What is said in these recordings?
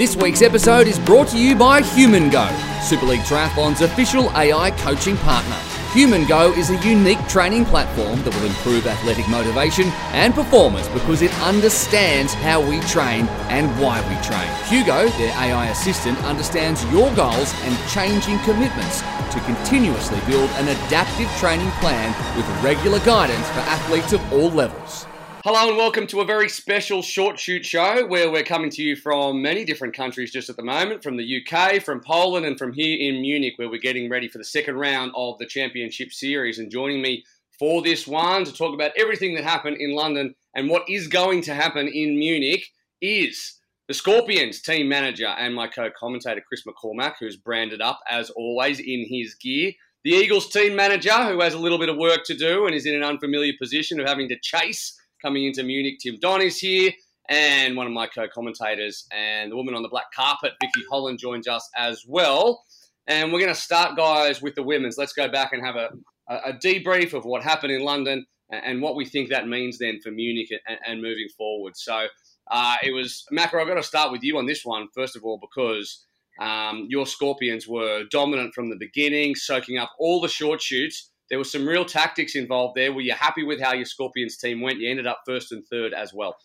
This week's episode is brought to you by HumanGo, Super League Triathlon's official AI coaching partner. HumanGo is a unique training platform that will improve athletic motivation and performance because it understands how we train and why we train. Hugo, their AI assistant, understands your goals and changing commitments to continuously build an adaptive training plan with regular guidance for athletes of all levels. Hello and welcome to a very special short shoot show where we're coming to you from many different countries just at the moment, from the UK, from Poland, and from here in Munich, where we're getting ready for the second round of the Championship Series. And joining me for this one to talk about everything that happened in London and what is going to happen in Munich is the Scorpions team manager and my co-commentator Chris McCormack, who's branded up as always in his gear. The Eagles team manager, who has a little bit of work to do and is in an unfamiliar position of having to chase coming into Munich. Tim Don is here, and one of my co-commentators, and the woman on the black carpet, Vicky Holland, joins us as well. And we're going to start, guys, with the women's. Let's go back and have a, a debrief of what happened in London and what we think that means then for Munich and, and moving forward. So uh, it was, Macca, I've got to start with you on this one, first of all, because um, your Scorpions were dominant from the beginning, soaking up all the short shoots there was some real tactics involved there. Were you happy with how your Scorpions team went? You ended up first and third as well.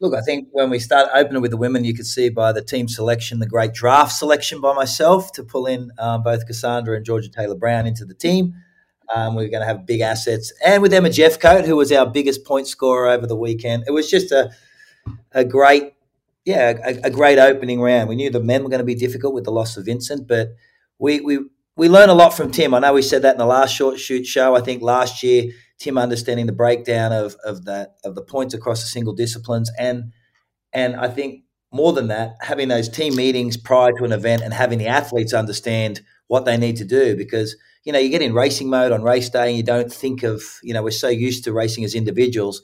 Look, I think when we start opening with the women, you could see by the team selection, the great draft selection by myself to pull in um, both Cassandra and Georgia Taylor Brown into the team. Um, we are going to have big assets, and with Emma Jeffcoat, who was our biggest point scorer over the weekend, it was just a a great, yeah, a, a great opening round. We knew the men were going to be difficult with the loss of Vincent, but we we we learn a lot from Tim. I know we said that in the last short shoot show. I think last year Tim understanding the breakdown of of that of the points across the single disciplines and and I think more than that, having those team meetings prior to an event and having the athletes understand what they need to do because you know you get in racing mode on race day and you don't think of you know we're so used to racing as individuals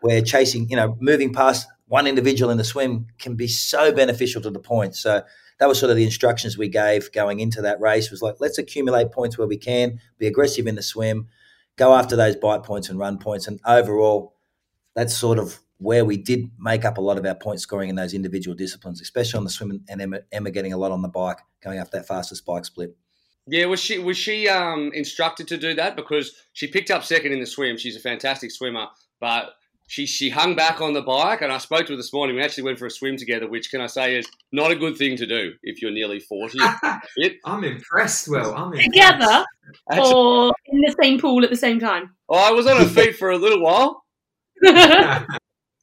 where chasing you know moving past one individual in the swim can be so beneficial to the points. So that was sort of the instructions we gave going into that race was like, let's accumulate points where we can, be aggressive in the swim, go after those bite points and run points. And overall, that's sort of where we did make up a lot of our point scoring in those individual disciplines, especially on the swim and Emma, Emma getting a lot on the bike, going after that fastest bike split. Yeah, was she was she um, instructed to do that because she picked up second in the swim. She's a fantastic swimmer, but she she hung back on the bike, and I spoke to her this morning. We actually went for a swim together, which can I say is not a good thing to do if you're nearly forty. I'm impressed. Well, I'm impressed. together actually, or in the same pool at the same time. Oh, I was on her feet for a little while.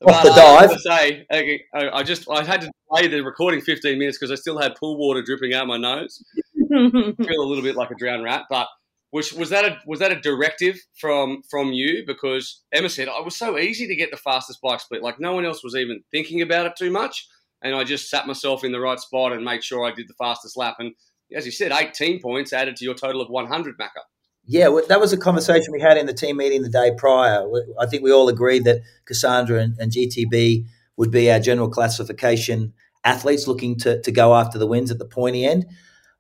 Off the dive. I, say, I just I had to delay the recording 15 minutes because I still had pool water dripping out my nose. feel a little bit like a drowned rat, but was was that a was that a directive from from you? Because Emma said oh, it was so easy to get the fastest bike split. Like no one else was even thinking about it too much, and I just sat myself in the right spot and made sure I did the fastest lap. And as you said, 18 points added to your total of 100, Macca. Yeah, well, that was a conversation we had in the team meeting the day prior. I think we all agreed that Cassandra and, and GTB would be our general classification athletes looking to, to go after the wins at the pointy end.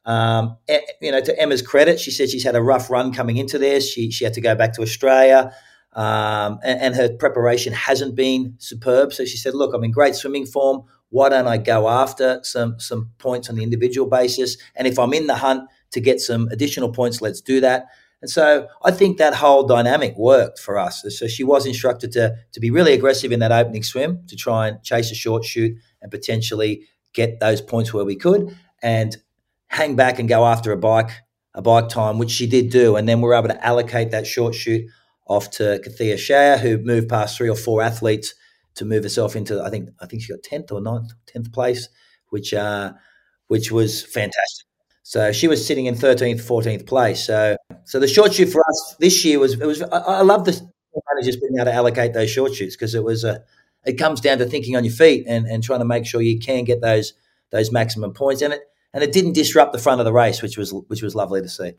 Um, you know, to Emma's credit, she said she's had a rough run coming into this. She she had to go back to Australia, um, and, and, her preparation hasn't been superb. So she said, "Look, I'm in great swimming form. Why don't I go after some some points on the individual basis? And if I'm in the hunt to get some additional points, let's do that." And so I think that whole dynamic worked for us. So she was instructed to to be really aggressive in that opening swim to try and chase a short shoot and potentially get those points where we could. And hang back and go after a bike a bike time, which she did do, and then we are able to allocate that short shoot off to Cathia Schär, who moved past three or four athletes to move herself into I think I think she got tenth or 9th, tenth place, which uh, which was fantastic. So she was sitting in thirteenth, fourteenth place. So so the short shoot for us this year was it was I, I love the managers being able to allocate those short shoots because it was a it comes down to thinking on your feet and, and trying to make sure you can get those those maximum points. And it and it didn't disrupt the front of the race, which was which was lovely to see.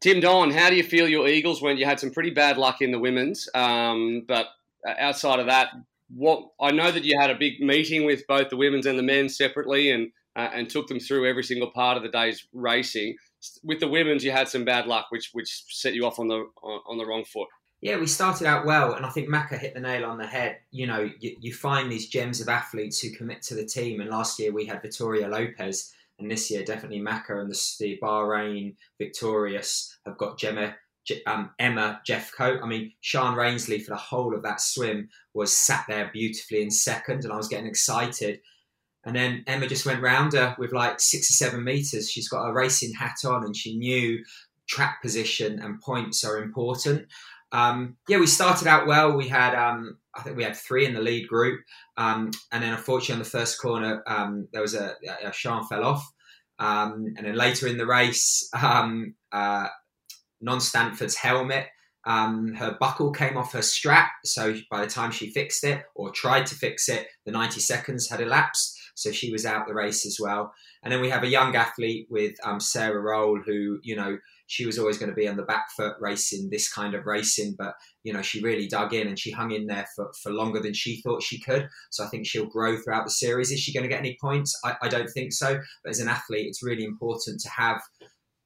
Tim Don, how do you feel your Eagles went? You had some pretty bad luck in the women's, um, but uh, outside of that, what I know that you had a big meeting with both the women's and the men separately, and uh, and took them through every single part of the day's racing. With the women's, you had some bad luck, which which set you off on the on the wrong foot. Yeah, we started out well, and I think Macca hit the nail on the head. You know, you, you, find these gems of athletes who commit to the team, and last year we had Victoria Lopez, and this year definitely Macca and the, the Bahrain Victorious have got Gemma, um, Emma Jeffcoat. I mean, Sian Rainsley for the whole of that swim was sat there beautifully in second, and I was getting excited. And then Emma just went round her with like six or seven meters. She's got a racing hat on, and she knew track position and points are important. Um, yeah, we started out well. We had, um, I think we had three in the lead group, um, and then unfortunately on the first corner um, there was a, a Sian fell off, um, and then later in the race, um, uh, Non Stanford's helmet. her buckle came off her strap, so by the time she fixed it or tried to fix it, the 90 seconds had elapsed, so she was out the race as well. And then we have a young athlete with Sarah Roll, who you know she was always going to be on the back foot racing this kind of racing, but you know she really dug in and she hung in there for, for longer than she thought she could. So I think she'll grow throughout the series. Is she going to get any points? I, I don't think so. But as an athlete, it's really important to have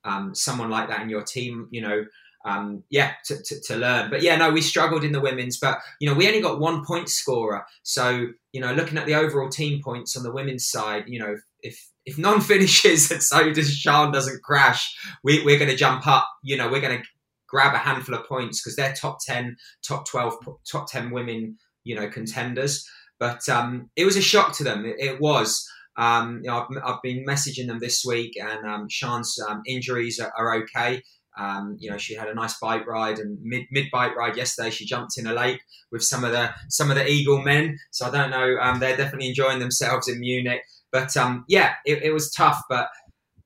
um, someone like that in your team. You know. Um, yeah, to, to, to, learn. But yeah, no, we struggled in the women's, but you know, we only got one point scorer. So, you know, looking at the overall team points on the women's side, you know, if if none finishes and so does Sian doesn't crash, we, we're going to jump up. You know, we're going to grab a handful of points because they're top 10, top 12, top 10 women, you know, contenders. But um, it was a shock to them. It, it was. Um, you know, I've, I've, been messaging them this week, and um, Sian's um, injuries are, are okay. Um, you know, she had a nice bike ride and mid mid bike ride yesterday. She jumped in a lake with some of the some of the Eagle men. So I don't know. Um, they're definitely enjoying themselves in Munich. But um, yeah, it, it, was tough, but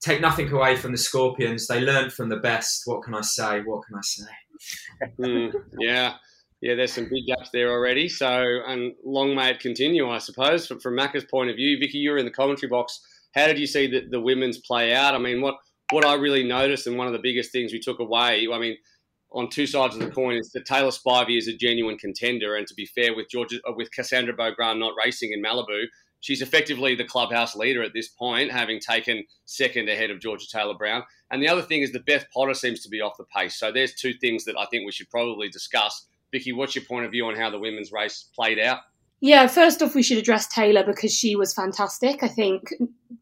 take nothing away from the Scorpions. They learned from the best. What can I say? What can I say? mm, yeah. Yeah, there's some big gaps there already. So, and long may it continue, I suppose. From, from Macca's point of view, Vicky, you were in the commentary box. How did you see the, the women's play out? I mean, what what I really noticed, and one of the biggest things we took away, I mean, on two sides of the coin, is that Taylor Spivey is a genuine contender. And to be fair, with Georgia, with Cassandra Beaugrand not racing in Malibu, She's effectively the clubhouse leader at this point, having taken second ahead of Georgia Taylor Brown. And the other thing is that Beth Potter seems to be off the pace. So there's two things that I think we should probably discuss. Vicky, what's your point of view on how the women's race played out? Yeah, first off, we should address Taylor because she was fantastic. I think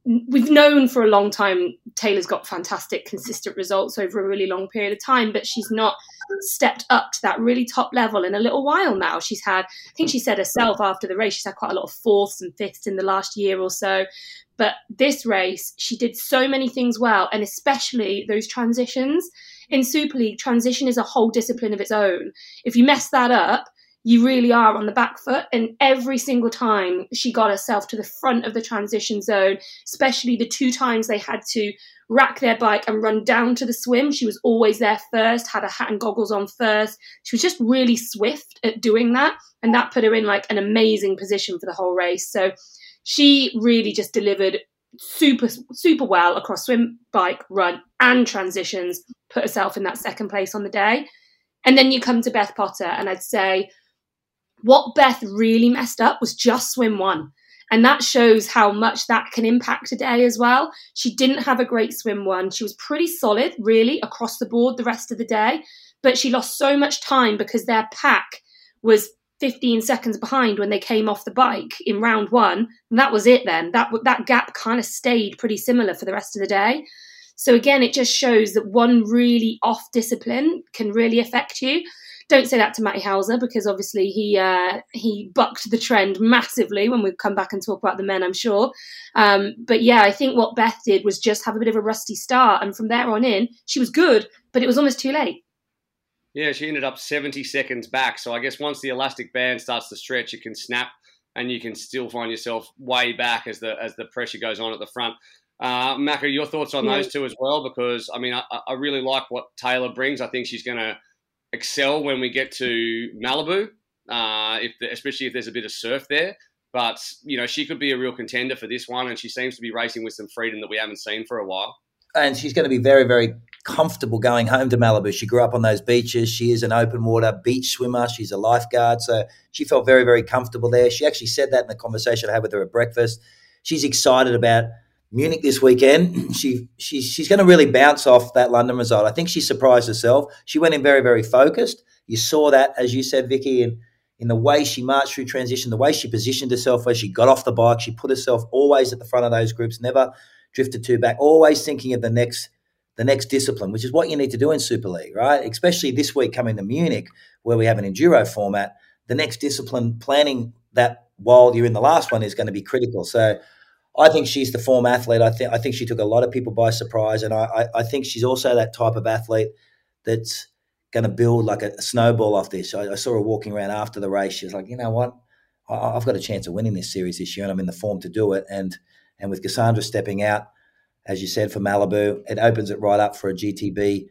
we've known for a long time Taylor's got fantastic, consistent results over a really long period of time, but she's not stepped up to that really top level in a little while now. She's had, I think she said herself after the race, she's had quite a lot of fourths and fifths in the last year or so. But this race, she did so many things well, and especially those transitions. In Super League, transition is a whole discipline of its own. If you mess that up, you really are on the back foot. And every single time she got herself to the front of the transition zone, especially the two times they had to rack their bike and run down to the swim, she was always there first, had a hat and goggles on first. She was just really swift at doing that. And that put her in like an amazing position for the whole race. So she really just delivered super super well across swim bike run and transitions put herself in that second place on the day and then you come to beth potter and i'd say what Beth really messed up was just swim one. And that shows how much that can impact a day as well. She didn't have a great swim one. She was pretty solid, really, across the board the rest of the day. But she lost so much time because their pack was 15 seconds behind when they came off the bike in round one. And that was it then. That, that gap kind of stayed pretty similar for the rest of the day. So again, it just shows that one really off discipline can really affect you. Don't say that to Matty Hauser because obviously he uh, he bucked the trend massively when we come back and talk about the men, I'm sure. Um, but yeah, I think what Beth did was just have a bit of a rusty start, and from there on in, she was good, but it was almost too late. Yeah, she ended up 70 seconds back. So I guess once the elastic band starts to stretch, it can snap, and you can still find yourself way back as the as the pressure goes on at the front. Uh, Macca, your thoughts on those two as well? Because I mean, I, I, really like what Taylor brings. I think she's going to excel when we get to Malibu, uh, if the, especially if there's a bit of surf there. But you know, she could be a real contender for this one, and she seems to be racing with some freedom that we haven't seen for a while. And she's going to be very, very comfortable going home to Malibu. She grew up on those beaches. She is an open water beach swimmer. She's a lifeguard, so she felt very, very comfortable there. She actually said that in the conversation I had with her at breakfast. She's excited about Munich this weekend, she, she she's going to really bounce off that London result. I think she surprised herself. She went in very, very focused. You saw that, as you said, Vicky, in, in the way she marched through transition, the way she positioned herself, where she got off the bike, she put herself always at the front of those groups, never drifted too back, always thinking of the next the next discipline, which is what you need to do in Super League, right? Especially this week coming to Munich, where we have an enduro format. The next discipline, planning that while you're in the last one, is going to be critical. So I think she's the form athlete. I think I think she took a lot of people by surprise, and I, I, I think she's also that type of athlete that's going to build like a, snowball off this. I, I, saw her walking around after the race. She was like, you know what, I, have got a chance of winning this series this year, and I'm in the form to do it. And and with Cassandra stepping out, as you said for Malibu, it opens it right up for a GTB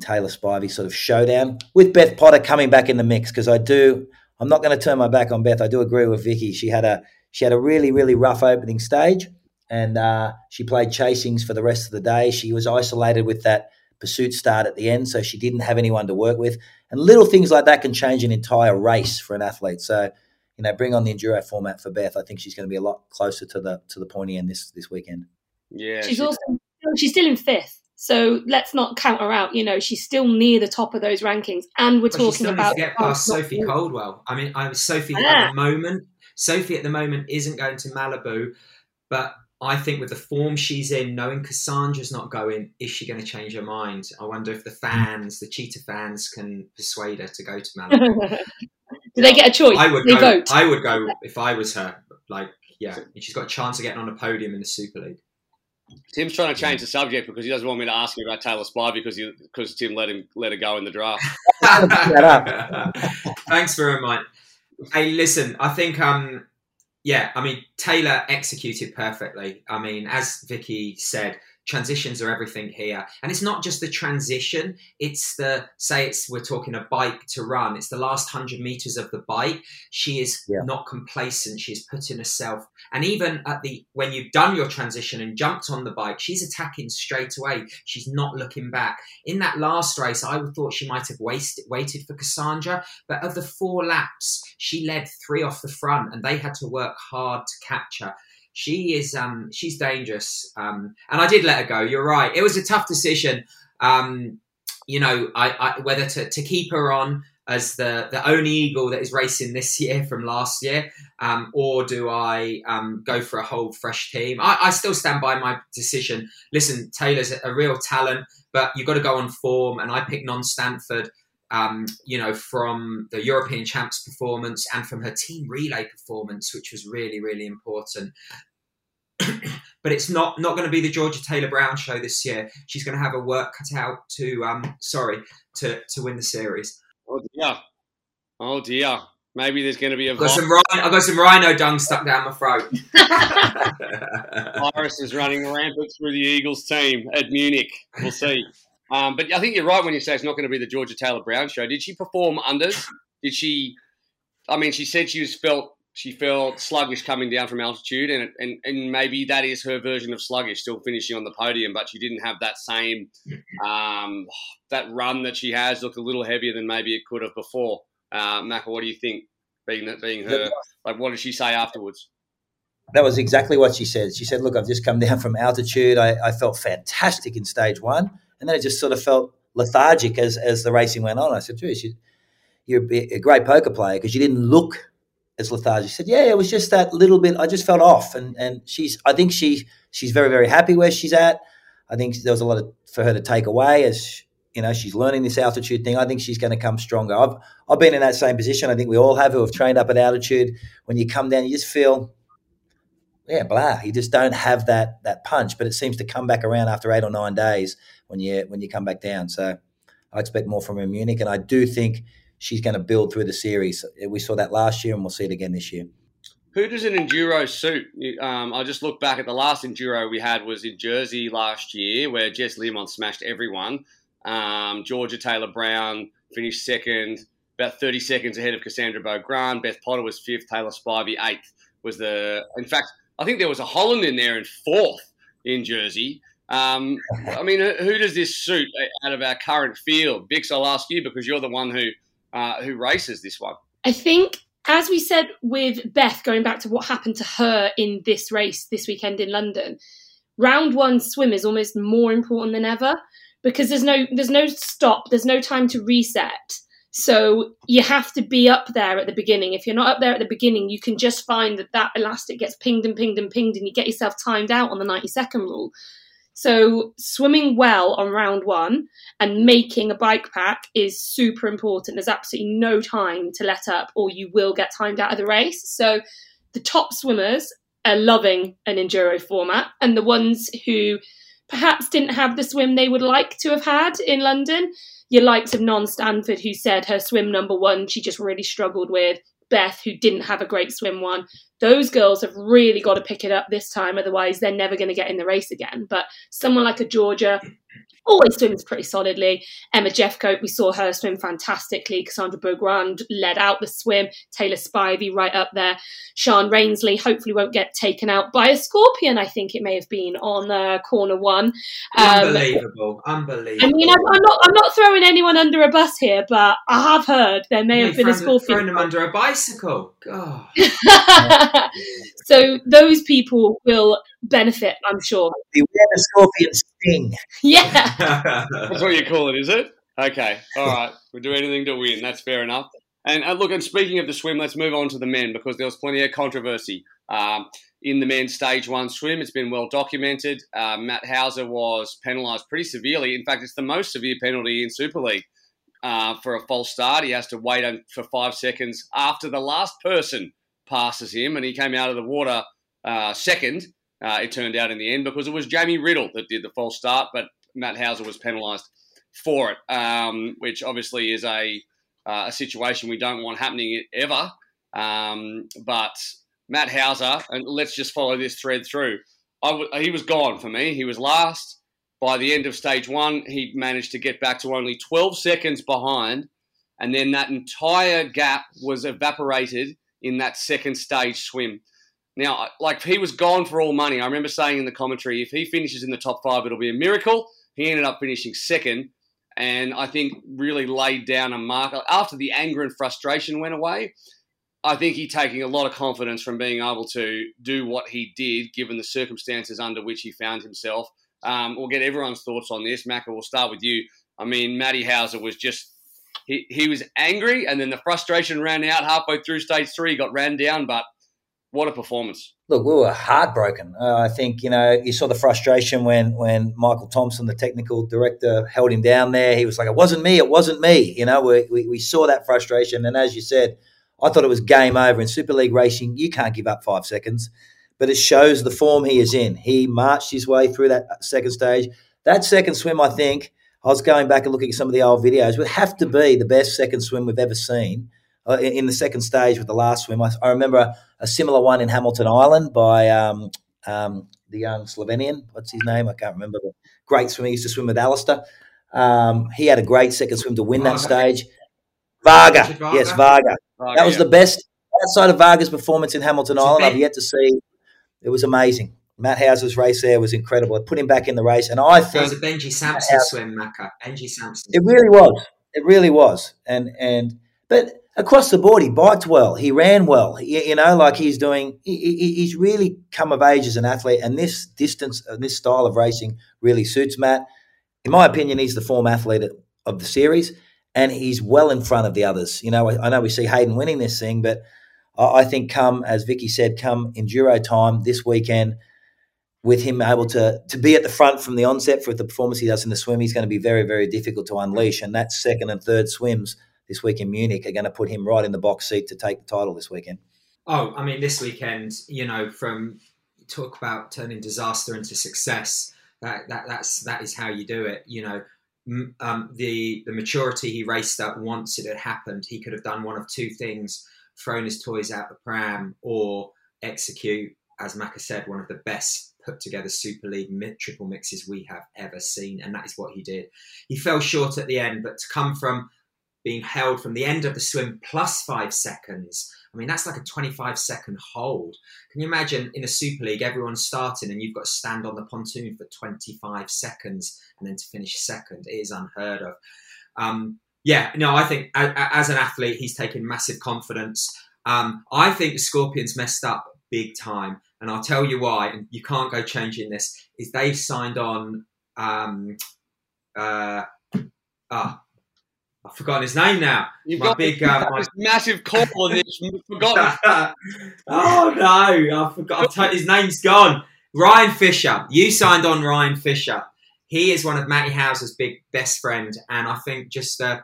Taylor Spivey sort of showdown with Beth Potter coming back in the mix because I do. I'm not going to turn my back on Beth. I do agree with Vicky. She had a she had a really, really rough opening stage, and uh, she played chasings for the rest of the day. She was isolated with that pursuit start at the end, so she didn't have anyone to work with. And little things like that can change an entire race for an athlete. So, you know, bring on the enduro format for Beth. I think she's going to be a lot closer to the to the pointy end this this weekend. Yeah, she's she, also she's still in fifth. So let's not count her out. You know, she's still near the top of those rankings, and we're talking about get past Sophie Coldwell. I mean, I was Sophie at the moment Sophie at the moment isn't going to Malibu, but I think with the form she's in, knowing Cassandra's not going, is she going to change her mind? I wonder if the fans, the cheetah fans, can persuade her to go to Malibu. Do they get a choice? I would they go, vote. I would go if I was her. Like, yeah, and she's got a chance of getting on a podium in the Super League. Tim's trying to change the subject because he doesn't want me to ask him about Taylor Spivey because he, because Tim let him let her go in the draft. Thanks for reminding. Hey, listen, I think um yeah, I mean Taylor executed perfectly. I mean, as Vicky said, transitions are everything here. And it's not just the transition it's the say it's we're talking a bike to run it's the last 100 meters of the bike. She is yeah. not complacent she's putting herself and even at the when you've done your transition and jumped on the bike she's attacking straight away. She's not looking back. In that last race i thought she might have wasted, waited for cassandra but of the four laps she led three off the front and they had to work hard to catch her she is um, she's dangerous. Um, and I did let her go. You're right. It was a tough decision. Um, you know, I, I, whether to, to keep her on as the the only eagle that is racing this year from last year, um, or do I um, go for a whole fresh team? I, I, still stand by my decision. Listen, Taylor's a, real talent, but you've got to go on form, and I picked Non Stanford um, you know, from the European champs performance and from her team relay performance, which was really, really important. but it's not not going to be the Georgia Taylor Brown show this year. She's going to have a work cut out to, um, sorry, to to win the series. Oh dear, oh dear. Maybe there's going to be a. I've got, some rhino, I've got some rhino dung stuck down my throat. virus is running rampant through the Eagles team at Munich. We'll see. Um, but I think you're right when you say it's not going to be the Georgia Taylor Brown show. Did she perform unders? Did she? I mean, she said she was felt she felt sluggish coming down from altitude, and, and and maybe that is her version of sluggish, still finishing on the podium, but she didn't have that same um, that run that she has. Looked a little heavier than maybe it could have before. Uh, Macca, what do you think? Being being her, like, what did she say afterwards? that was exactly what she said. She said, "Look, I've just come down from altitude. I, I, felt fantastic in stage one, and then it just sort of felt lethargic as as the racing went on. I said, "Geez, you're a great poker player because you didn't look as lethargic." She said, "Yeah, it was just that little bit. I just felt off." And and she's, I think she she's very very happy where she's at. I think there was a lot of, for her to take away as you know she's learning this altitude thing. I think she's going to come stronger. I've I've been in that same position. I think we all have who have trained up at altitude. When you come down, you just feel yeah, blah. You just don't have that that punch, but it seems to come back around after eight or nine days when you when you come back down. So I expect more from her Munich, and I do think she's going to build through the series. We saw that last year, and we'll see it again this year. Who does an enduro suit? Um, I just look back at the last enduro we had was in Jersey last year, where Jess Learmonth smashed everyone. Um, Georgia Taylor Brown finished second, about 30 seconds ahead of Cassandra Beaugrand. Beth Potter was fifth. Taylor Spivey eighth. Was the in fact I think there was a Holland in there in fourth in Jersey. Um, I mean, who does this suit out of our current field? Vix, I'll ask you because you're the one who uh, who races this one. I think, as we said with Beth, going back to what happened to her in this race this weekend in London, round one swim is almost more important than ever because there's no there's no stop, there's no time to reset. So you have to be up there at the beginning. If you're not up there at the beginning, you can just find that that elastic gets pinged and pinged and pinged, and you get yourself timed out on the 90 second rule. So swimming well on round one and making a bike pack is super important. There's absolutely no time to let up, or you will get timed out of the race. So the top swimmers are loving an enduro format, and the ones who perhaps didn't have the swim they would like to have had in London. Your likes of Non Stanford, who said her swim number one she just really struggled with. Beth, who didn't have a great swim one. Those girls have really got to pick it up this time, otherwise, they're never going to get in the race again. But someone like a Georgia, always swims pretty solidly. Emma Jeffcoat, we saw her swim fantastically. Cassandra Beaugrand led out the swim. Taylor Spivey right up there. Sian Rainsley hopefully won't get taken out by a scorpion, I think it may have been on uh, corner one. Um, unbelievable. Unbelievable. I mean, I'm, I'm, not, I'm not throwing anyone under a bus here, but I have heard there may have been a scorpion. Throwing them under a bicycle. God. so those people will benefit, I'm sure. Beware the scorpion sting. Yeah. That's what you call it, is it? Okay. All right. We'll do anything to win. That's fair enough. And uh, look, and speaking of the swim, let's move on to the men because there was plenty of controversy um, in the men's stage one swim. It's been well documented. Uh, Matt Hauser was penalised pretty severely. In fact, it's the most severe penalty in Super League uh, for a false start. He has to wait for five seconds after the last person passes him, and he came out of the water uh, second. Uh, it turned out in the end because it was Jamie Riddle that did the false start, but Matt Hauser was penalised for it, um, which obviously is a uh, a situation we don't want happening ever. Um, but Matt Hauser, and let's just follow this thread through. He was gone for me. He was last. By the end of stage one, he managed to get back to only 12 seconds behind, and then that entire gap was evaporated in that second stage swim. Now, like he was gone for all money. I remember saying in the commentary, if he finishes in the top five, it'll be a miracle. He ended up finishing second, and I think really laid down a mark after the anger and frustration went away. I think he taking a lot of confidence from being able to do what he did, given the circumstances under which he found himself. Um, we'll get everyone's thoughts on this. Macca, we'll start with you. I mean, Matty Hauser was just he, he was angry, and then the frustration ran out halfway through stage three. He got ran down, but what a performance! Look, we were heartbroken. Uh, I think you know you saw the frustration when when Michael Thompson, the technical director, held him down there. He was like, "It wasn't me. It wasn't me." You know, we, we, we saw that frustration, and as you said, I thought it was game over in Super League racing. You can't give up five seconds, but it shows the form he is in. He marched his way through that second stage. That second swim, I think, I was going back and looking at some of the old videos, It would have to be the best second swim we've ever seen uh, in, in, the second stage with the last swim. I, I remember a, a, similar one in Hamilton Island by um, um, the young Slovenian. What's his name? I can't remember. The great swimmer. He used to swim with Alistair. Um, he had a great second swim to win that stage. Varga. Varga. Yes, Varga. Varga that was yeah. the best outside of Varga's performance in Hamilton Island. I've yet to see. It was amazing. Matt Hauser's race there was incredible. It put him back in the race, and I think it was a Benji Sampson swim, Macca. Benji Sampson. It really was. It really was. And and but across the board, he biked well. He ran well. He, you know, like he's doing. He, he's really come of age as an athlete, and this distance and this style of racing really suits Matt. In my opinion, he's the form athlete of the series, and he's well in front of the others. You know, I know we see Hayden winning this thing, but I think come as Vicky said, come enduro time this weekend with him able to to be at the front from the onset for the performance he does in the swim, he's going to be very, very difficult to unleash. And that second and third swims this week in Munich are going to put him right in the box seat to take the title this weekend. Oh, I mean, this weekend, you know, from talk about turning disaster into success. That, that that's that is how you do it. You know, um, the the maturity he raced up once it had happened. He could have done one of two things: thrown his toys out the pram, or execute, as Macca said, one of the best put together Super League triple mixes we have ever seen, and that is what he did. He fell short at the end, but to come from being held from the end of the swim plus five seconds. I mean, that's like a 25 second hold. Can you imagine in a Super League, everyone's starting and you've got to stand on the pontoon for 25 seconds and then to finish second? It is unheard of. Um, yeah, no, I think as an athlete, he's taken massive confidence. Um, I think the Scorpions messed up big time. And I'll tell you why. And you can't go changing this. Is they've signed on. Um, uh, ah, I've forgotten his name now. You've my got big, this, uh, my- massive call on this. Forgotten. oh no, I forgot. I've told- his name's gone. Ryan Fisher. You signed on Ryan Fisher. He is one of Matty Hauser's big best friend, and I think just the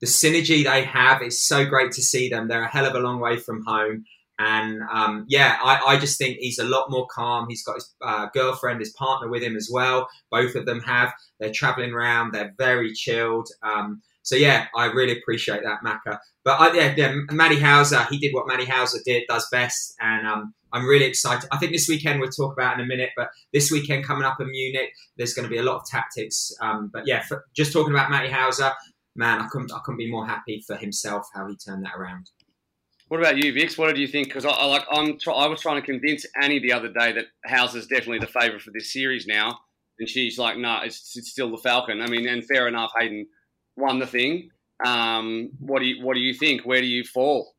the synergy they have is so great to see them. They're a hell of a long way from home. And um, yeah, I, I, just think he's a lot more calm. He's got his uh, girlfriend, his partner with him as well. Both of them have. They're traveling around. They're very chilled. Um, so yeah, I really appreciate that, Macca. But I, yeah, yeah, Matty Hauser, he did what Matty Hauser did, does best, and um, I'm really excited. I think this weekend we'll talk about in a minute, but this weekend coming up in Munich, there's going to be a lot of tactics. Um, but yeah, for, just talking about Matty Hauser, man, I couldn't, I couldn't be more happy for himself how he turned that around. What about you, Vix? What did you think? Because I, I, like I'm I was trying to convince Annie the other day that Hauser's definitely the favourite for this series now, and she's like, no, nah, it's, it's still the Falcon. I mean, and fair enough, Hayden won the thing. Um, what do you what do you think? Where do you fall?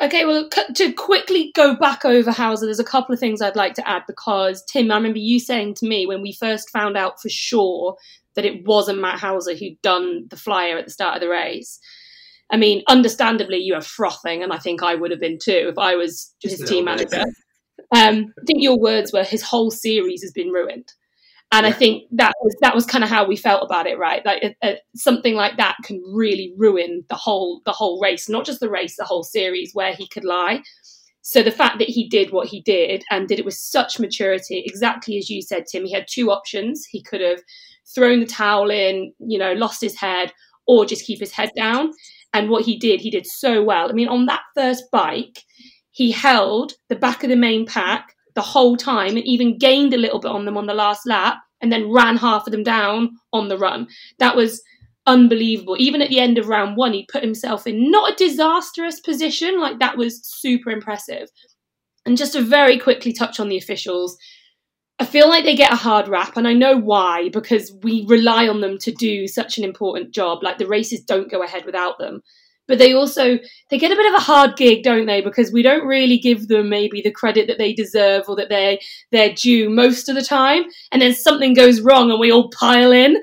Okay, well, to quickly go back over Hauser, there's a couple of things I'd like to add because Tim, I remember you saying to me when we first found out for sure that it wasn't Matt Hauser who'd done the flyer at the start of the race. I mean, understandably, you are frothing, and I think I would have been too if I was Just his a team manager. Um, I think your words were his whole series has been ruined, and I think that was that was kind of how we felt about it, right? Like uh, uh, something like that can really ruin the whole the whole race, not just the race, the whole series where he could lie. So the fact that he did what he did and did it with such maturity, exactly as you said, Tim, he had two options. He could have thrown the towel in, you know, lost his head, or just keep his head down. And what he did, he did so well. I mean, on that first bike, he held the back of the main pack the whole time and even gained a little bit on them on the last lap and then ran half of them down on the run. That was unbelievable. Even at the end of round one, he put himself in not a disastrous position. Like that was super impressive. And just to very quickly touch on the officials, I feel like they get a hard rap, and I know why, because we rely on them to do such an important job. Like the races don't go ahead without them. But they also they get a bit of a hard gig, don't they? Because we don't really give them maybe the credit that they deserve or that they they're due most of the time. And then something goes wrong, and we all pile in.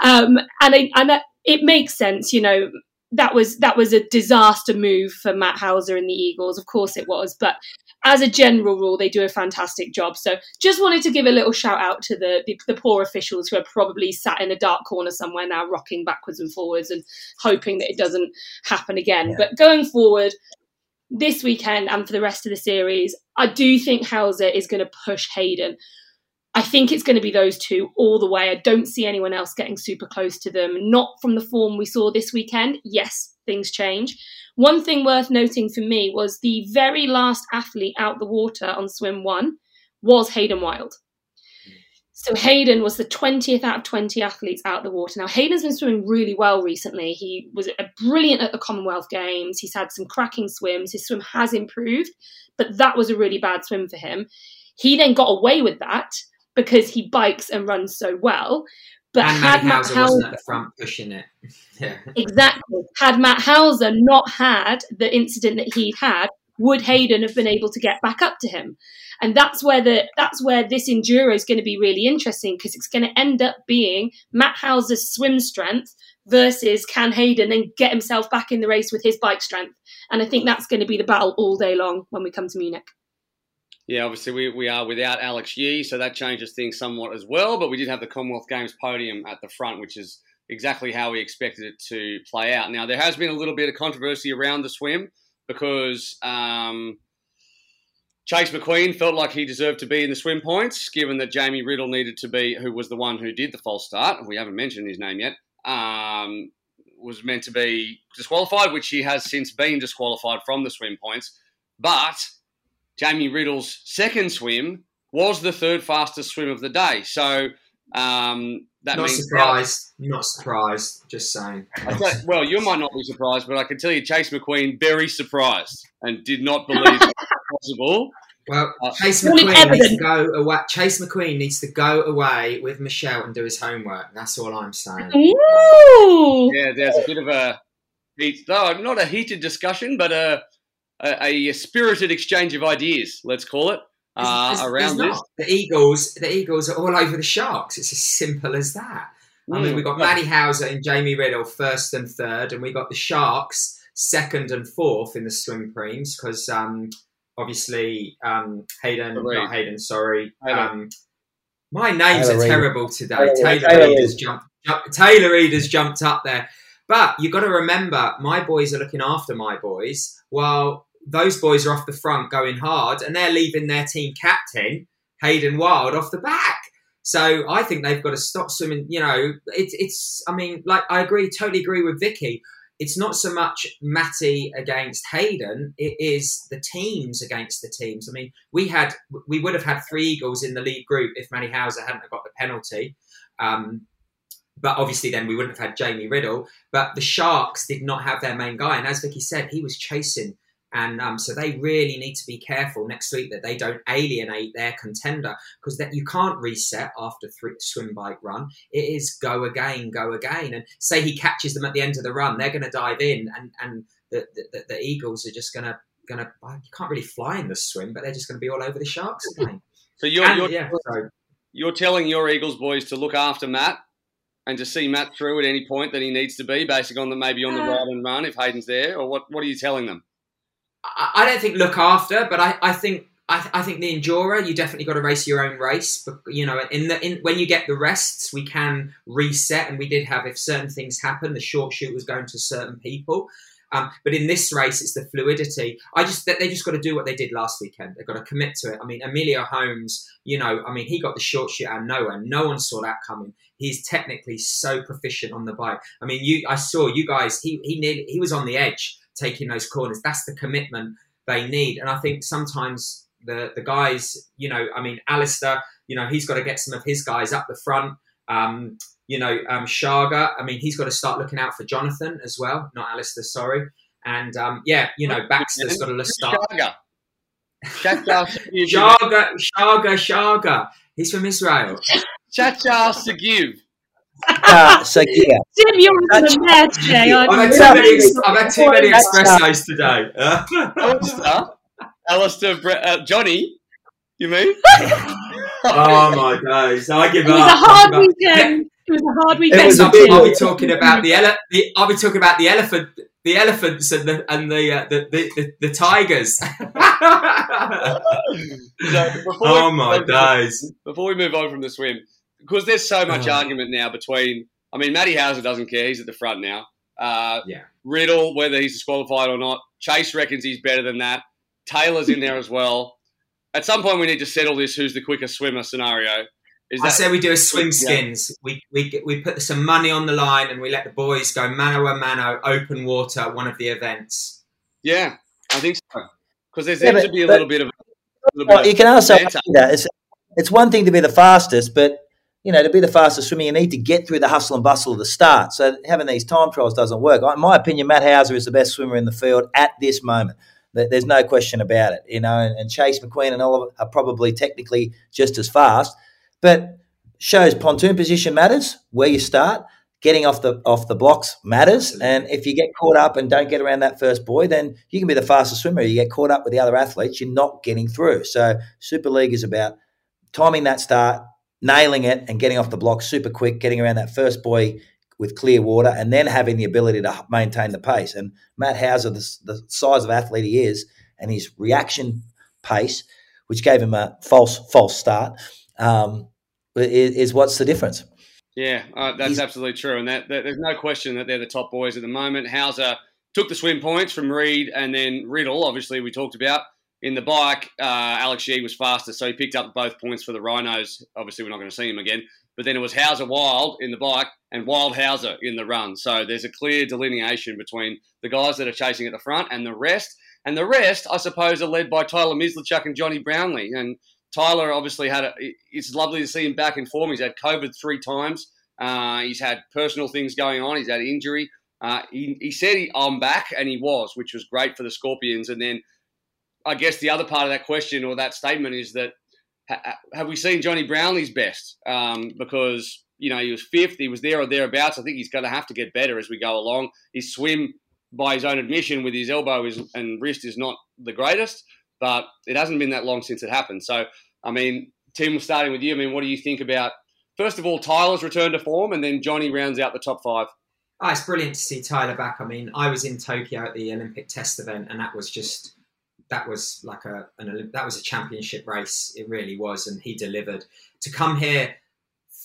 Um, and I, and that, it makes sense, you know. That was that was a disaster move for Matt Hauser and the Eagles. Of course it was, but as a general rule, they do a fantastic job. So just wanted to give a little shout out to the, the, the poor officials who are probably sat in a dark corner somewhere now, rocking backwards and forwards and hoping that it doesn't happen again. Yeah. But going forward, this weekend and for the rest of the series, I do think Hauser is going to push Hayden. I think it's going to be those two all the way. I don't see anyone else getting super close to them. Not from the form we saw this weekend. Yes, things change. One thing worth noting for me was the very last athlete out the water on swim one was Hayden Wilde. So Hayden was the 20th out of 20 athletes out the water. Now Hayden's been swimming really well recently. He was brilliant at the Commonwealth Games. He's had some cracking swims. His swim has improved, but that was a really bad swim for him. He then got away with that because he bikes and runs so well. But and had Matt Hauser wasn't at the front pushing it. Yeah. Exactly. Had Matt Hauser not had the incident that he'd had, would Hayden have been able to get back up to him? And that's where the that's where this enduro is going to be really interesting because it's going to end up being Matt Hauser's swim strength versus can Hayden then get himself back in the race with his bike strength? And I think that's going to be the battle all day long when we come to Munich. Yeah, obviously we, we are without Alex Yee, so that changes things somewhat as well. But we did have the Commonwealth Games podium at the front, which is exactly how we expected it to play out. Now there has been a little bit of controversy around the swim because um, Chase McQueen felt like he deserved to be in the swim points, given that Jamie Riddle needed to be, who was the one who did the false start. We haven't mentioned his name yet. Um, was meant to be disqualified, which he has since been disqualified from the swim points. But Jamie Riddle's second swim was the third fastest swim of the day. So um, that not means surprised. Not surprised. Just saying. Okay, well, you might not be surprised, but I can tell you, Chase McQueen very surprised and did not believe it was possible. Well, Uh, Chase McQueen needs to go away. Chase McQueen needs to go away with Michelle and do his homework. That's all I'm saying. Ooh. Yeah, there's a bit of a heat, no, not a heated discussion, but a, a, a spirited exchange of ideas. Let's call it uh, There's- around there's this. The Eagles, the Eagles are all over the Sharks. It's as simple as that. I mean, Mm. we got Matty Hauser and Jamie Riddle first and third, and we got the Sharks second and fourth in the swim preems because um, obviously um, Hayden, Agreed. not Hayden, sorry. Taylor. Um, my names Taylor are Reid. terrible today. Taylor Taylor, Taylor Reid has jumped. Taylor Reid has jumped up there, but you've got to remember, my boys are looking after my boys, while those boys are off the front going hard, and they're leaving their team captain Hayden Wilde off the back. So I think they've got to stop swimming. You know, it's it's. I mean, like I agree, totally agree with Vicky. It's not so much Matty against Hayden; it is the teams against the teams. I mean, we had we would have had three Eagles in the lead group if Matty Hauser hadn't got the penalty. Um, but obviously, then we wouldn't have had Jamie Riddle. But the Sharks did not have their main guy, and as Vicky said, he was chasing and um, so they really need to be careful next week that they don't alienate their contender because that you can't reset after three swim bike run. It is go again, go again, and say he catches them at the end of the run, they're going to dive in, and and the, the, the Eagles are just going to going to you can't really fly in the swim, but they're just going to be all over the sharks again. So you're, And, you're, yeah, so you're telling your Eagles boys to look after Matt and to see Matt through at any point that he needs to be, basically on the maybe on the Uh, ride and run if Hayden's there, or what? What are you telling them? I, I don't think look after, but I, I think I, I think the enduro you definitely got to race your own race. But you know, in the in when you get the rests, we can reset, and we did have if certain things happen, the short shoot was going to certain people. Um, but in this race, it's the fluidity. I just they just got to do what they did last weekend. They've got to commit to it. I mean, Emilio Holmes, you know, I mean, he got the short shoot out of nowhere. No one saw that coming. He's technically so proficient on the bike. I mean, you, I saw you guys. He he nearly, he was on the edge taking those corners. That's the commitment they need. And I think sometimes the the guys, you know, I mean, Alistair, you know, he's got to get some of his guys up the front. Um, you know, um, Sharga, I mean, he's got to start looking out for Jonathan as well, not Alistair, sorry. And um, yeah, you know, Baxter's got to start. Shaga. Chacha Shaga, Sharga, Sharga, Sharga. He's from Israel. Shachar Sagiv. Uh, so yeah, Tim, you're on the net today, aren't I've had too many, I've had too many That's, uh, today. Alistair. Alistair. Bre- uh, Johnny. You mean? oh my days! I give It was up. a I hard give up. weekend. It was a hard It weekend. Next up, I'll be talking about the, ele- the I'll be talking about the elephant, the elephants, and the and the uh, the, the, the, the tigers. So before oh we- my days! before we move on from the swim, because there's so much Oh. argument now between. I mean, Matty Hauser doesn't care; he's at the front now. Uh, Yeah. Riddle, whether he's disqualified or not, Chase reckons he's better than that. Taylor's in there as well. At some point, we need to settle this: who's the quickest swimmer scenario. Is I say we do a swim Yeah. skins. We, we we put some money on the line and we let the boys go mano a mano, open water, one of the events. yeah? I think so because there Yeah, seems but- to be a but- little bit of. A little Well, bit you of can also banter. that it's it's one thing to be the fastest, but you know to be the fastest swimmer, you need to get through the hustle and bustle of the start. So having these time trials doesn't work. In my opinion, Matt Hauser is the best swimmer in the field at this moment. There's no question about it. You know, and, and Chase McQueen and Oliver are probably technically just as fast, but shows pontoon position matters. Where you start, getting off the off the blocks matters. And if you get caught up and don't get around that first buoy, then you can be the fastest swimmer. You get caught up with the other athletes, you're not getting through. So Super League is about timing that start, nailing it, and getting off the block super quick, getting around that first buoy with clear water, and then having the ability to maintain the pace. And Matt Hauser, the, the size of athlete he is, and his reaction pace, which gave him a false false start, um, is, is what's the difference. Yeah, uh, that's He's- absolutely true, and that, that there's no question that they're the top boys at the moment. Hauser took the swim points from Reid, and then Riddle, obviously we talked about in the bike. Uh, Alex Yee was faster, so he picked up both points for the Rhinos. Obviously, we're not going to see him again, but then it was Hauser Wilde in the bike and Wilde Hauser in the run. So there's a clear delineation between the guys that are chasing at the front and the rest. And the rest, I suppose, are led by Tyler Mislawchuk and Jonny Brownlee. And Tyler obviously had a. It's lovely to see him back in form. He's had COVID three times. Uh, he's had personal things going on. He's had injury. Uh, he, he said he, I'm back, and he was, which was great for the Scorpions. And then I guess the other part of that question or that statement is that ha- have we seen Jonny Brownlee's best? Um, because you know he was fifth, he was there or thereabouts. I think he's going to have to get better as we go along. His swim, by his own admission, with his elbow is, and wrist is not the greatest. But it hasn't been that long since it happened. So, I mean, Tim, starting with you, I mean, what do you think about, first of all, Tyler's return to form, and then Jonny rounds out the top five? Oh, it's brilliant to see Tyler back. I mean, I was in Tokyo at the Olympic test event, and that was just that was like a an, that was a championship race. It really was, and he delivered. To come here,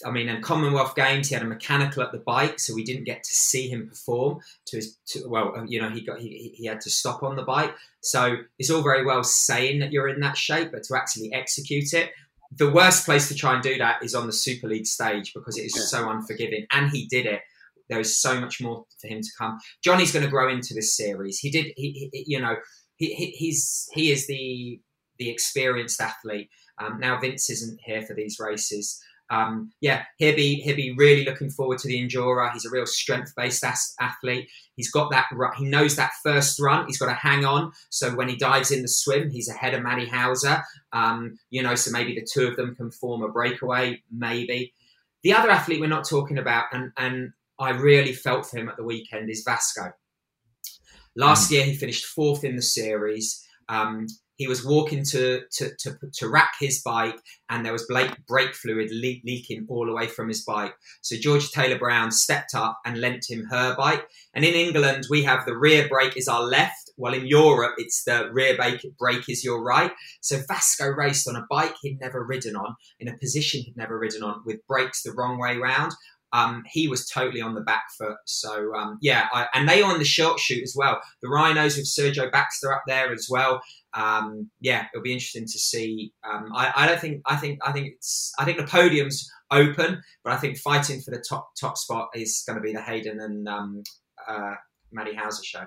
I mean, in Commonwealth Games, he had a mechanical at the bike, so we didn't get to see him perform. To his, to, well, um, you know, he got he, he had to stop on the bike. So it's all very well saying that you're in that shape, but to actually execute it, the worst place to try and do that is on the Super League stage because it is yeah. so unforgiving. And he did it. There is so much more for him to come. Jonny's going to grow into this series. He did, he, he you know, he, he, he's he is the the experienced athlete. Um, now Vince isn't here for these races. Um, yeah, he'll be he'll be really looking forward to the Enduro. He's a real strength based athlete. He's got that. He knows that first run. He's got to hang on. So when he dives in the swim, he's ahead of Matty Hauser. Um, you know, so maybe the two of them can form a breakaway. Maybe the other athlete we're not talking about, and and I really felt for him at the weekend is Vasco. Last mm. year, he finished fourth in the series. Um, he was walking to, to, to, to, rack his bike, and there was brake fluid le- leaking all the way from his bike. So George Taylor Brown stepped up and lent him her bike. And in England, we have the rear brake is our left. Well, in Europe, it's the rear brake, brake is your right. So Vasco raced on a bike he'd never ridden on, in a position he'd never ridden on, with brakes the wrong way round um, he was totally on the back foot. So um, yeah, I, and they on the short shoot as well. The Rhinos with Sergio Baxter up there as well. Um, yeah, it'll be interesting to see. Um, I, I, don't think I think I think it's I think the podium's open, but I think fighting for the top top spot is going to be the Hayden and um, uh, Matty Hauser show.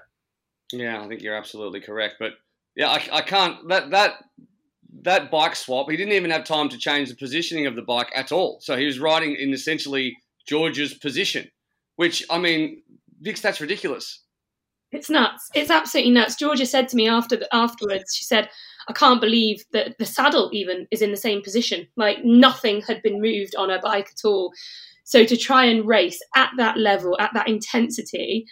Yeah, I think you're absolutely correct. But yeah, I, I can't that that that bike swap. He didn't even have time to change the positioning of the bike at all. So he was riding in essentially George's position, which I mean, Vix, that's ridiculous. It's nuts. It's absolutely nuts. Georgia said to me after the, afterwards, she said, I can't believe that the saddle even is in the same position. Like nothing had been moved on her bike at all. So to try and race at that level, at that intensity,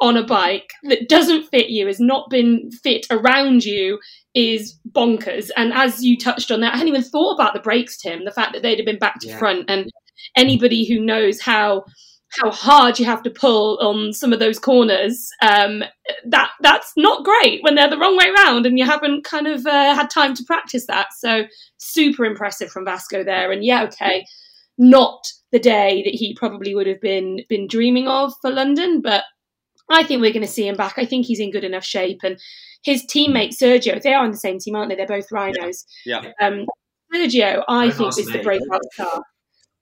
on a bike that doesn't fit you, has not been fit around you, is bonkers. And as you touched on that, I hadn't even thought about the brakes, Tim, the fact that they'd have been back to yeah. front and anybody who knows how how hard you have to pull on some of those corners um, that that's not great when they're the wrong way around and you haven't kind of uh, had time to practice that. So super impressive from vasco there. And yeah okay not the day that he probably would have been been dreaming of for london but i think we're going to see him back. I think he's in good enough shape and his teammate sergio they are on the same team aren't they? They're both rhinos. Yeah, yeah. Um, sergio i think is the breakout star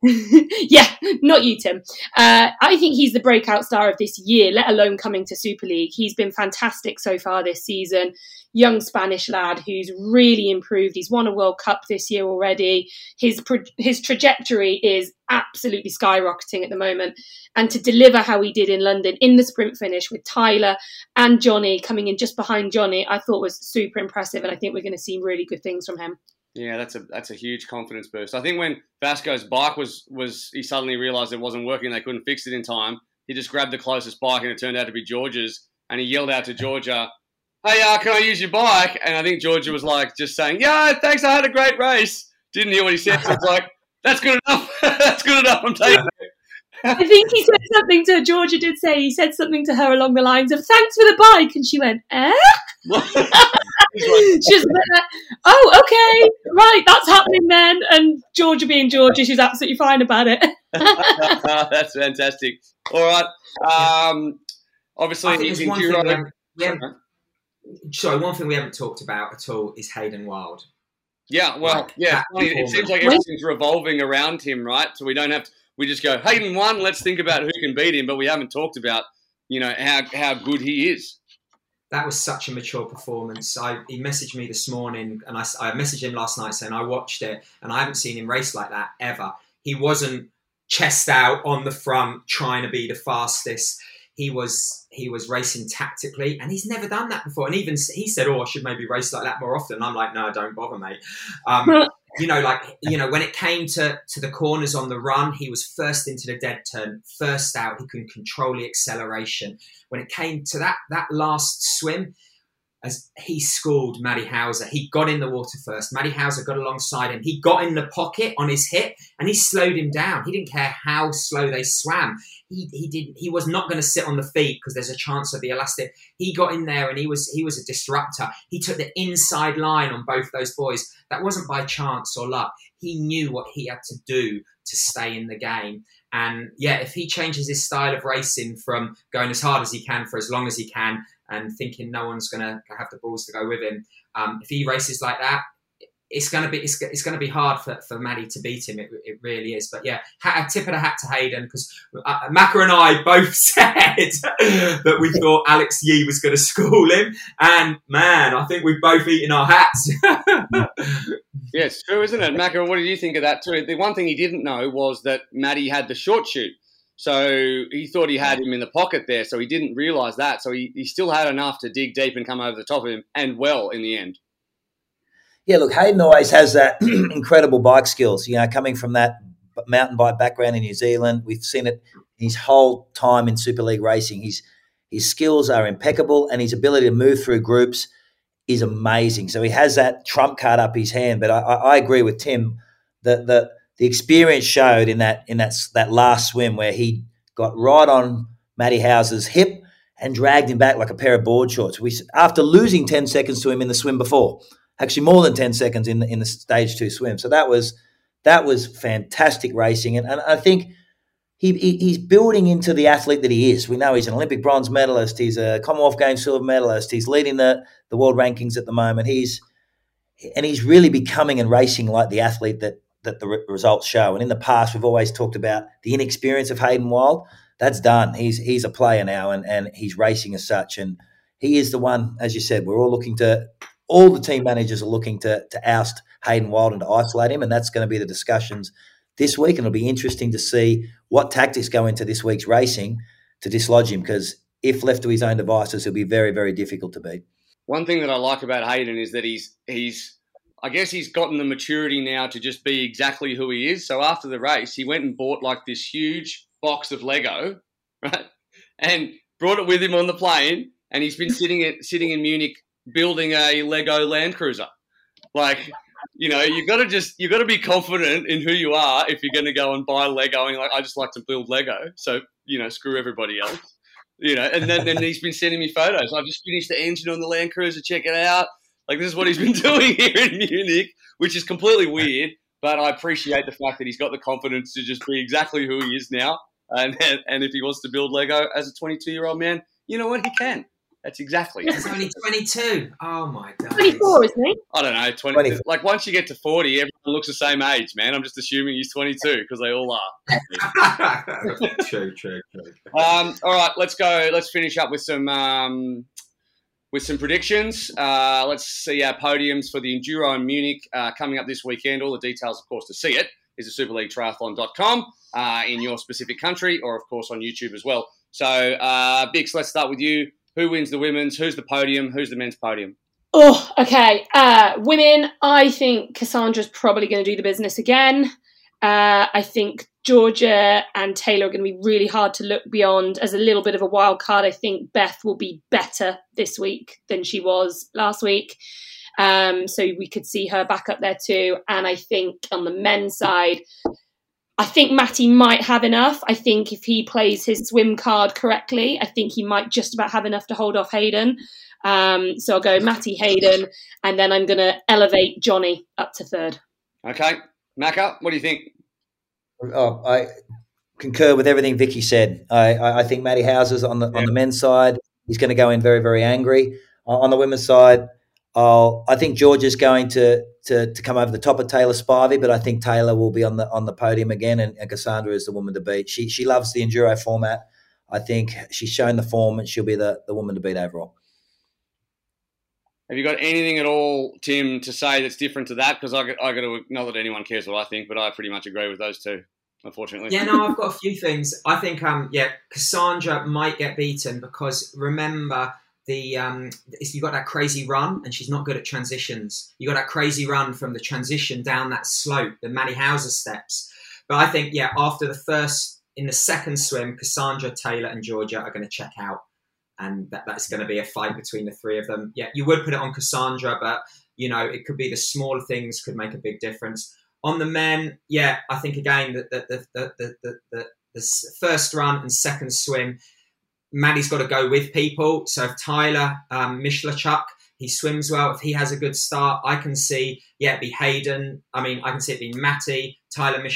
yeah, not you, Tim. Uh, I think he's the breakout star of this year, let alone coming to Super League. He's been fantastic so far this season. Young Spanish lad who's really improved. He's won a World Cup this year already. His his trajectory is absolutely skyrocketing at the moment. And to deliver how he did in London in the sprint finish with Tyler and Jonny coming in just behind Jonny, I thought was super impressive. And I think we're going to see really good things from him. Yeah, that's a that's a huge confidence boost. I think when Vasco's bike was was he suddenly realised it wasn't working, they couldn't fix it in time. He just grabbed the closest bike, and it turned out to be George's. And he yelled out to Georgia, "Hey, uh, can I use your bike?" And I think Georgia was like, just saying, "Yeah, thanks. I had a great race." Didn't hear what he said. So it's like, "That's good enough. that's good enough. I'm taking it." I think he said something to Georgia. Did say he said something to her along the lines of "Thanks for the bike," and she went, "Eh." she's like, "Oh, okay, right, that's happening then." And Georgia, being Georgia, she's absolutely fine about it. that's fantastic. All right. Um, obviously, he's one thing we sorry, one thing we haven't talked about at all is Hayden Wilde. Yeah, well, like, yeah, it seems like everything's revolving around him, right? So we don't have to we just go Hayden won. Let's think about who can beat him, but we haven't talked about you know how how good he is. That was such a mature performance. I, he messaged me this morning, and I, I messaged him last night saying I watched it, and I haven't seen him race like that ever. He wasn't chest out on the front trying to be the fastest. He was he was racing tactically, and he's never done that before. And even he said, "Oh, I should maybe race like that more often." And I'm like, "No, don't bother, mate." Um, you know, like you know, when it came to to the corners on the run, he was first into the dead turn, first out. He could control the acceleration. When it came to that that last swim, as he schooled Matty Hauser. He got in the water first. Matty Hauser got alongside him. He got in the pocket on his hip and he slowed him down. He didn't care how slow they swam. He, he did he was not going to sit on the feet because there's a chance of the elastic. He got in there and he was he was a disruptor. He took the inside line on both those boys. That wasn't by chance or luck. He knew what he had to do to stay in the game. And yeah, if he changes his style of racing from going as hard as he can for as long as he can and thinking no one's going to have the balls to go with him, um, if he races like that, it's going to be it's, it's going to be hard for, for Matty to beat him. It, it really is. But yeah, a tip of the hat to Hayden because uh, Macca and I both said that we thought Alex Yee was going to school him, and man, I think we've both eaten our hats. yes, true, isn't it, Macca? What did you think of that too? The one thing he didn't know was that Matty had the short shoot. So he thought he had him in the pocket there, so he didn't realise that. So he, he still had enough to dig deep and come over the top of him, and well in the end. Yeah, look, Hayden always has that incredible bike skills. You know, coming from that mountain bike background in New Zealand, we've seen it his whole time in Super League racing. His his skills are impeccable, and his ability to move through groups is amazing. So he has that trump card up his hand. But I, I agree with Tim that the the experience showed in that in that that last swim where he got right on Matty Hauser's hip and dragged him back like a pair of board shorts. We after losing ten seconds to him in the swim before actually more than 10 seconds in the, in the stage two swim. So that was that was fantastic racing. And, and I think he, he, he's building into the athlete that he is. We know he's an Olympic bronze medalist. He's a Commonwealth Games silver medalist. He's leading the, the world rankings at the moment. He's and he's really becoming and racing like the athlete that that the results show. And in the past, we've always talked about the inexperience of Hayden Wilde. That's done. He's he's a player now, and and he's racing as such. And he is the one, as you said, we're all looking to all the team managers are looking to, to oust Hayden Wilde and to isolate him, and that's going to be the discussions this week. And it'll be interesting to see what tactics go into this week's racing to dislodge him, because if left to his own devices, he'll be very, very difficult to beat. One thing that I like about Hayden is that he's he's I guess he's gotten the maturity now to just be exactly who he is. So after the race, he went and bought like this huge box of Lego, right, and brought it with him on the plane. And he's been sitting at, sitting in Munich building a Lego Land Cruiser. Like, you know, you've got to just you've got to be confident in who you are if you're going to go and buy Lego. And like, I just like to build Lego, so you know, screw everybody else. You know, and then, then he's been sending me photos. I've just finished the engine on the Land Cruiser. Check it out. Like this is what he's been doing here in Munich, which is completely weird. But I appreciate the fact that he's got the confidence to just be exactly who he is now. And and if he wants to build Lego as a 22 year old man, you know what, he can. That's exactly. He's only 22. Oh my god. 24, isn't he? I don't know. 20, 20. Like once you get to 40, everyone looks the same age, man. I'm just assuming he's 22 because they all are. true, true, true. Um, all right, let's go. Let's finish up with some um, with some predictions. Uh, let's see our podiums for the Enduro in Munich uh, coming up this weekend. All the details, of course, to see it is at superleaguetriathlon.com uh, in your specific country or, of course, on YouTube as well. So, uh, Vix, let's start with you. Who wins the women's? Who's the podium? Who's the men's podium? Oh, okay. Uh, women, I think Cassandra's probably going to do the business again. Uh, I think Georgia and Taylor are going to be really hard to look beyond as a little bit of a wild card. I think Beth will be better this week than she was last week. Um, so we could see her back up there too. And I think on the men's side, I think Matty might have enough. I think if he plays his swim card correctly, I think he might just about have enough to hold off Hayden. Um, so I'll go Matty Hayden, and then I'm going to elevate Jonny up to third. Okay, Macca, what do you think? Oh, I concur with everything Vicky said. I, I think Matty Hauser's on the yeah. on the men's side. He's going to go in very very angry. On the women's side, I'll, I think George is going to, to to come over the top of Taylor Spivey, but I think Taylor will be on the on the podium again, and, and Cassandra is the woman to beat. She she loves the enduro format. I think she's shown the form, and she'll be the, the woman to beat overall. Have you got anything at all, Tim, to say that's different to that? Because I, I got to not that anyone cares what I think, but I pretty much agree with those two. Unfortunately, yeah, no, I've got a few things. I think, um, yeah, Cassandra might get beaten because remember the um, you got that crazy run, and she's not good at transitions. You got that crazy run from the transition down that slope, the Matty Hauser steps. But I think, yeah, after the first, in the second swim, Cassandra, Taylor, and Georgia are going to check out. And that, that's going to be a fight between the three of them. Yeah, you would put it on Cassandra, but you know it could be the smaller things could make a big difference. On the men, yeah, I think again that the the, the, the, the, first run and second swim, Matty's got to go with people. So if Tyler um, Chuck, he swims well. If he has a good start, I can see, yeah, it'd be Hayden. I mean, I can see it being Matty, Tyler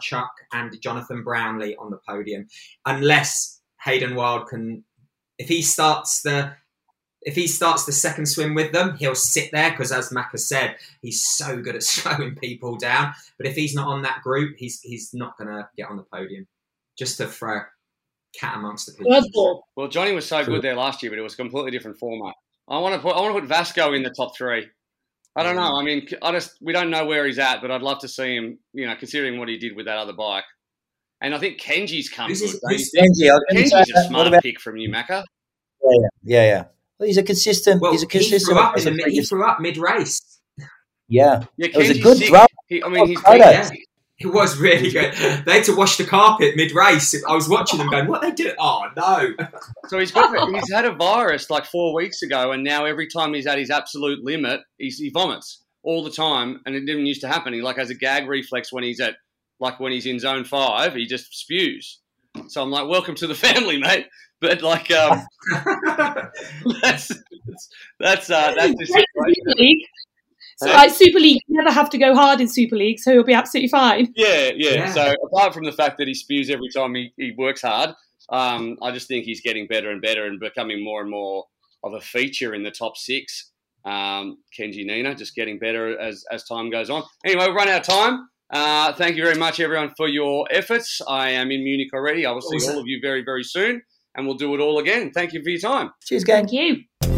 Chuck, and Jonathan Brownlee on the podium, unless Hayden Wilde can if he starts the if he starts the second swim with them, he'll sit there because, as Mac has said, he's so good at slowing people down. But if he's not on that group, he's he's not going to get on the podium. Just to throw cat amongst the pigeons. Well, Jonny was so good there last year, but it was a completely different format. I want to put I want to put Vasco in the top three. I don't know. Mm. I mean, I just we don't know where he's at, but I'd love to see him. You know, considering what he did with that other bike, and I think Kenji's come Who's good. Kenji, Kenji's a smart about- pick from you, Macca. Yeah, yeah, yeah. Well, he's a consistent. Well, he's a consistent. He threw up, in the, he threw up mid race. Yeah, yeah. It was a good run. He, I oh, mean, he's oh, yeah, it was really good. They had to wash the carpet mid race. I was watching them going, "What they do? Oh no!" So he's got he's had a virus like four weeks ago, and now every time he's at his absolute limit, he's, he vomits all the time, and it didn't used to happen. He like has a gag reflex when he's at like when he's in zone five, he just spews. So I'm like, "Welcome to the family, mate." But like, um, that's that's uh, that's the situation. So, like Super League, you never have to go hard in Super League, so he'll be absolutely fine. Yeah, yeah. yeah. So apart from the fact that he spews every time he, he works hard, um, I just think he's getting better and better and becoming more and more of a feature in the top six. Um, Kenji Nener just getting better as, as time goes on. Anyway, we've run out of time. Uh, thank you very much, everyone, for your efforts. I am in Munich already. I will see all of you very, very soon and we'll do it all again. Thank you for your time. Cheers, gang. Thank you.